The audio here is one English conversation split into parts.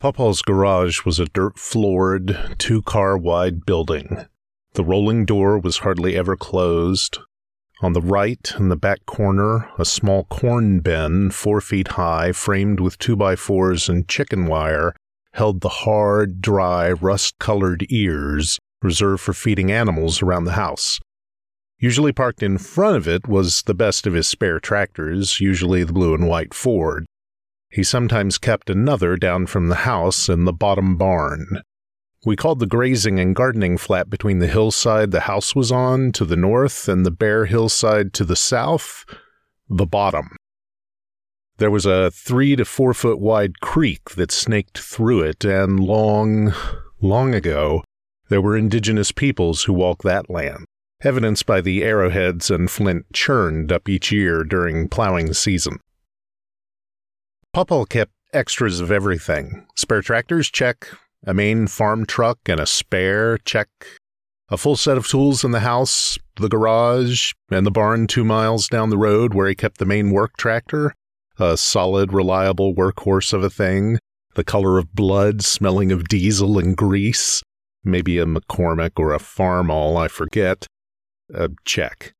Popal's garage was a dirt floored, two car wide building. The rolling door was hardly ever closed. On the right, in the back corner, a small corn bin, four feet high, framed with two by fours and chicken wire, held the hard, dry, rust colored ears reserved for feeding animals around the house. Usually parked in front of it was the best of his spare tractors, usually the blue and white Ford. He sometimes kept another down from the house in the bottom barn. We called the grazing and gardening flat between the hillside the house was on to the north and the bare hillside to the south the bottom. There was a three to four foot wide creek that snaked through it, and long, long ago, there were indigenous peoples who walked that land, evidenced by the arrowheads and flint churned up each year during plowing season. Popal kept extras of everything. Spare tractors, check. A main farm truck and a spare, check. A full set of tools in the house, the garage, and the barn two miles down the road where he kept the main work tractor. A solid, reliable workhorse of a thing. The color of blood, smelling of diesel and grease. Maybe a McCormick or a Farmall, I forget. A check.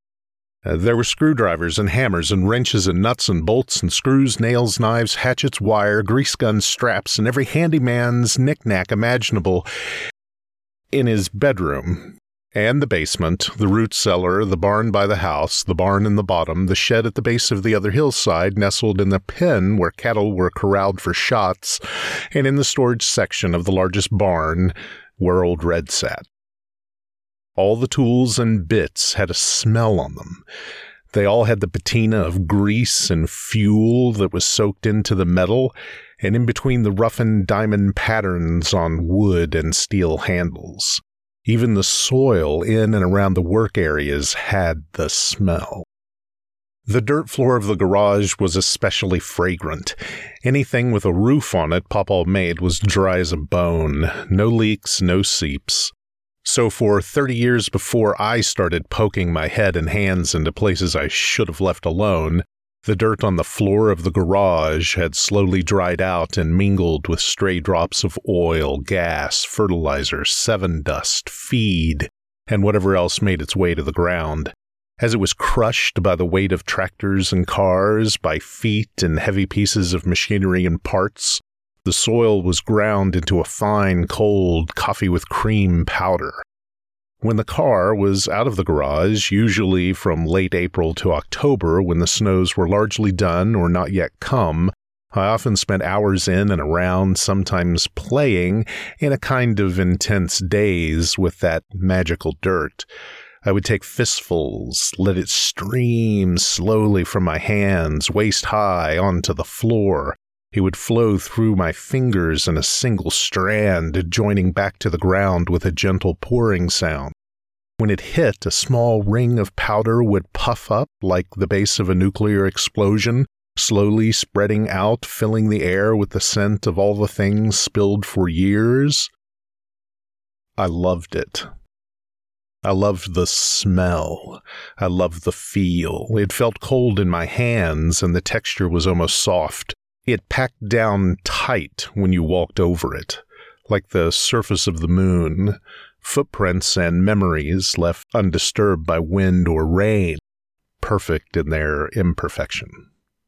Uh, there were screwdrivers and hammers and wrenches and nuts and bolts and screws, nails, knives, hatchets, wire, grease guns, straps, and every handyman's knickknack imaginable in his bedroom and the basement, the root cellar, the barn by the house, the barn in the bottom, the shed at the base of the other hillside, nestled in the pen where cattle were corralled for shots, and in the storage section of the largest barn where Old Red sat. All the tools and bits had a smell on them. They all had the patina of grease and fuel that was soaked into the metal, and in between the roughened diamond patterns on wood and steel handles. Even the soil in and around the work areas had the smell. The dirt floor of the garage was especially fragrant. Anything with a roof on it Popal made was dry as a bone, no leaks, no seeps. So, for 30 years before I started poking my head and hands into places I should have left alone, the dirt on the floor of the garage had slowly dried out and mingled with stray drops of oil, gas, fertilizer, Sevin dust, feed, and whatever else made its way to the ground. As it was crushed by the weight of tractors and cars, by feet and heavy pieces of machinery and parts, the soil was ground into a fine, cold, coffee with cream powder. When the car was out of the garage, usually from late April to October when the snows were largely done or not yet come, I often spent hours in and around, sometimes playing in a kind of intense daze with that magical dirt. I would take fistfuls, let it stream slowly from my hands, waist high, onto the floor, he would flow through my fingers in a single strand, joining back to the ground with a gentle pouring sound. When it hit, a small ring of powder would puff up like the base of a nuclear explosion, slowly spreading out, filling the air with the scent of all the things spilled for years. I loved it. I loved the smell. I loved the feel. It felt cold in my hands, and the texture was almost soft. It packed down tight when you walked over it, like the surface of the moon, footprints and memories left undisturbed by wind or rain, perfect in their imperfection.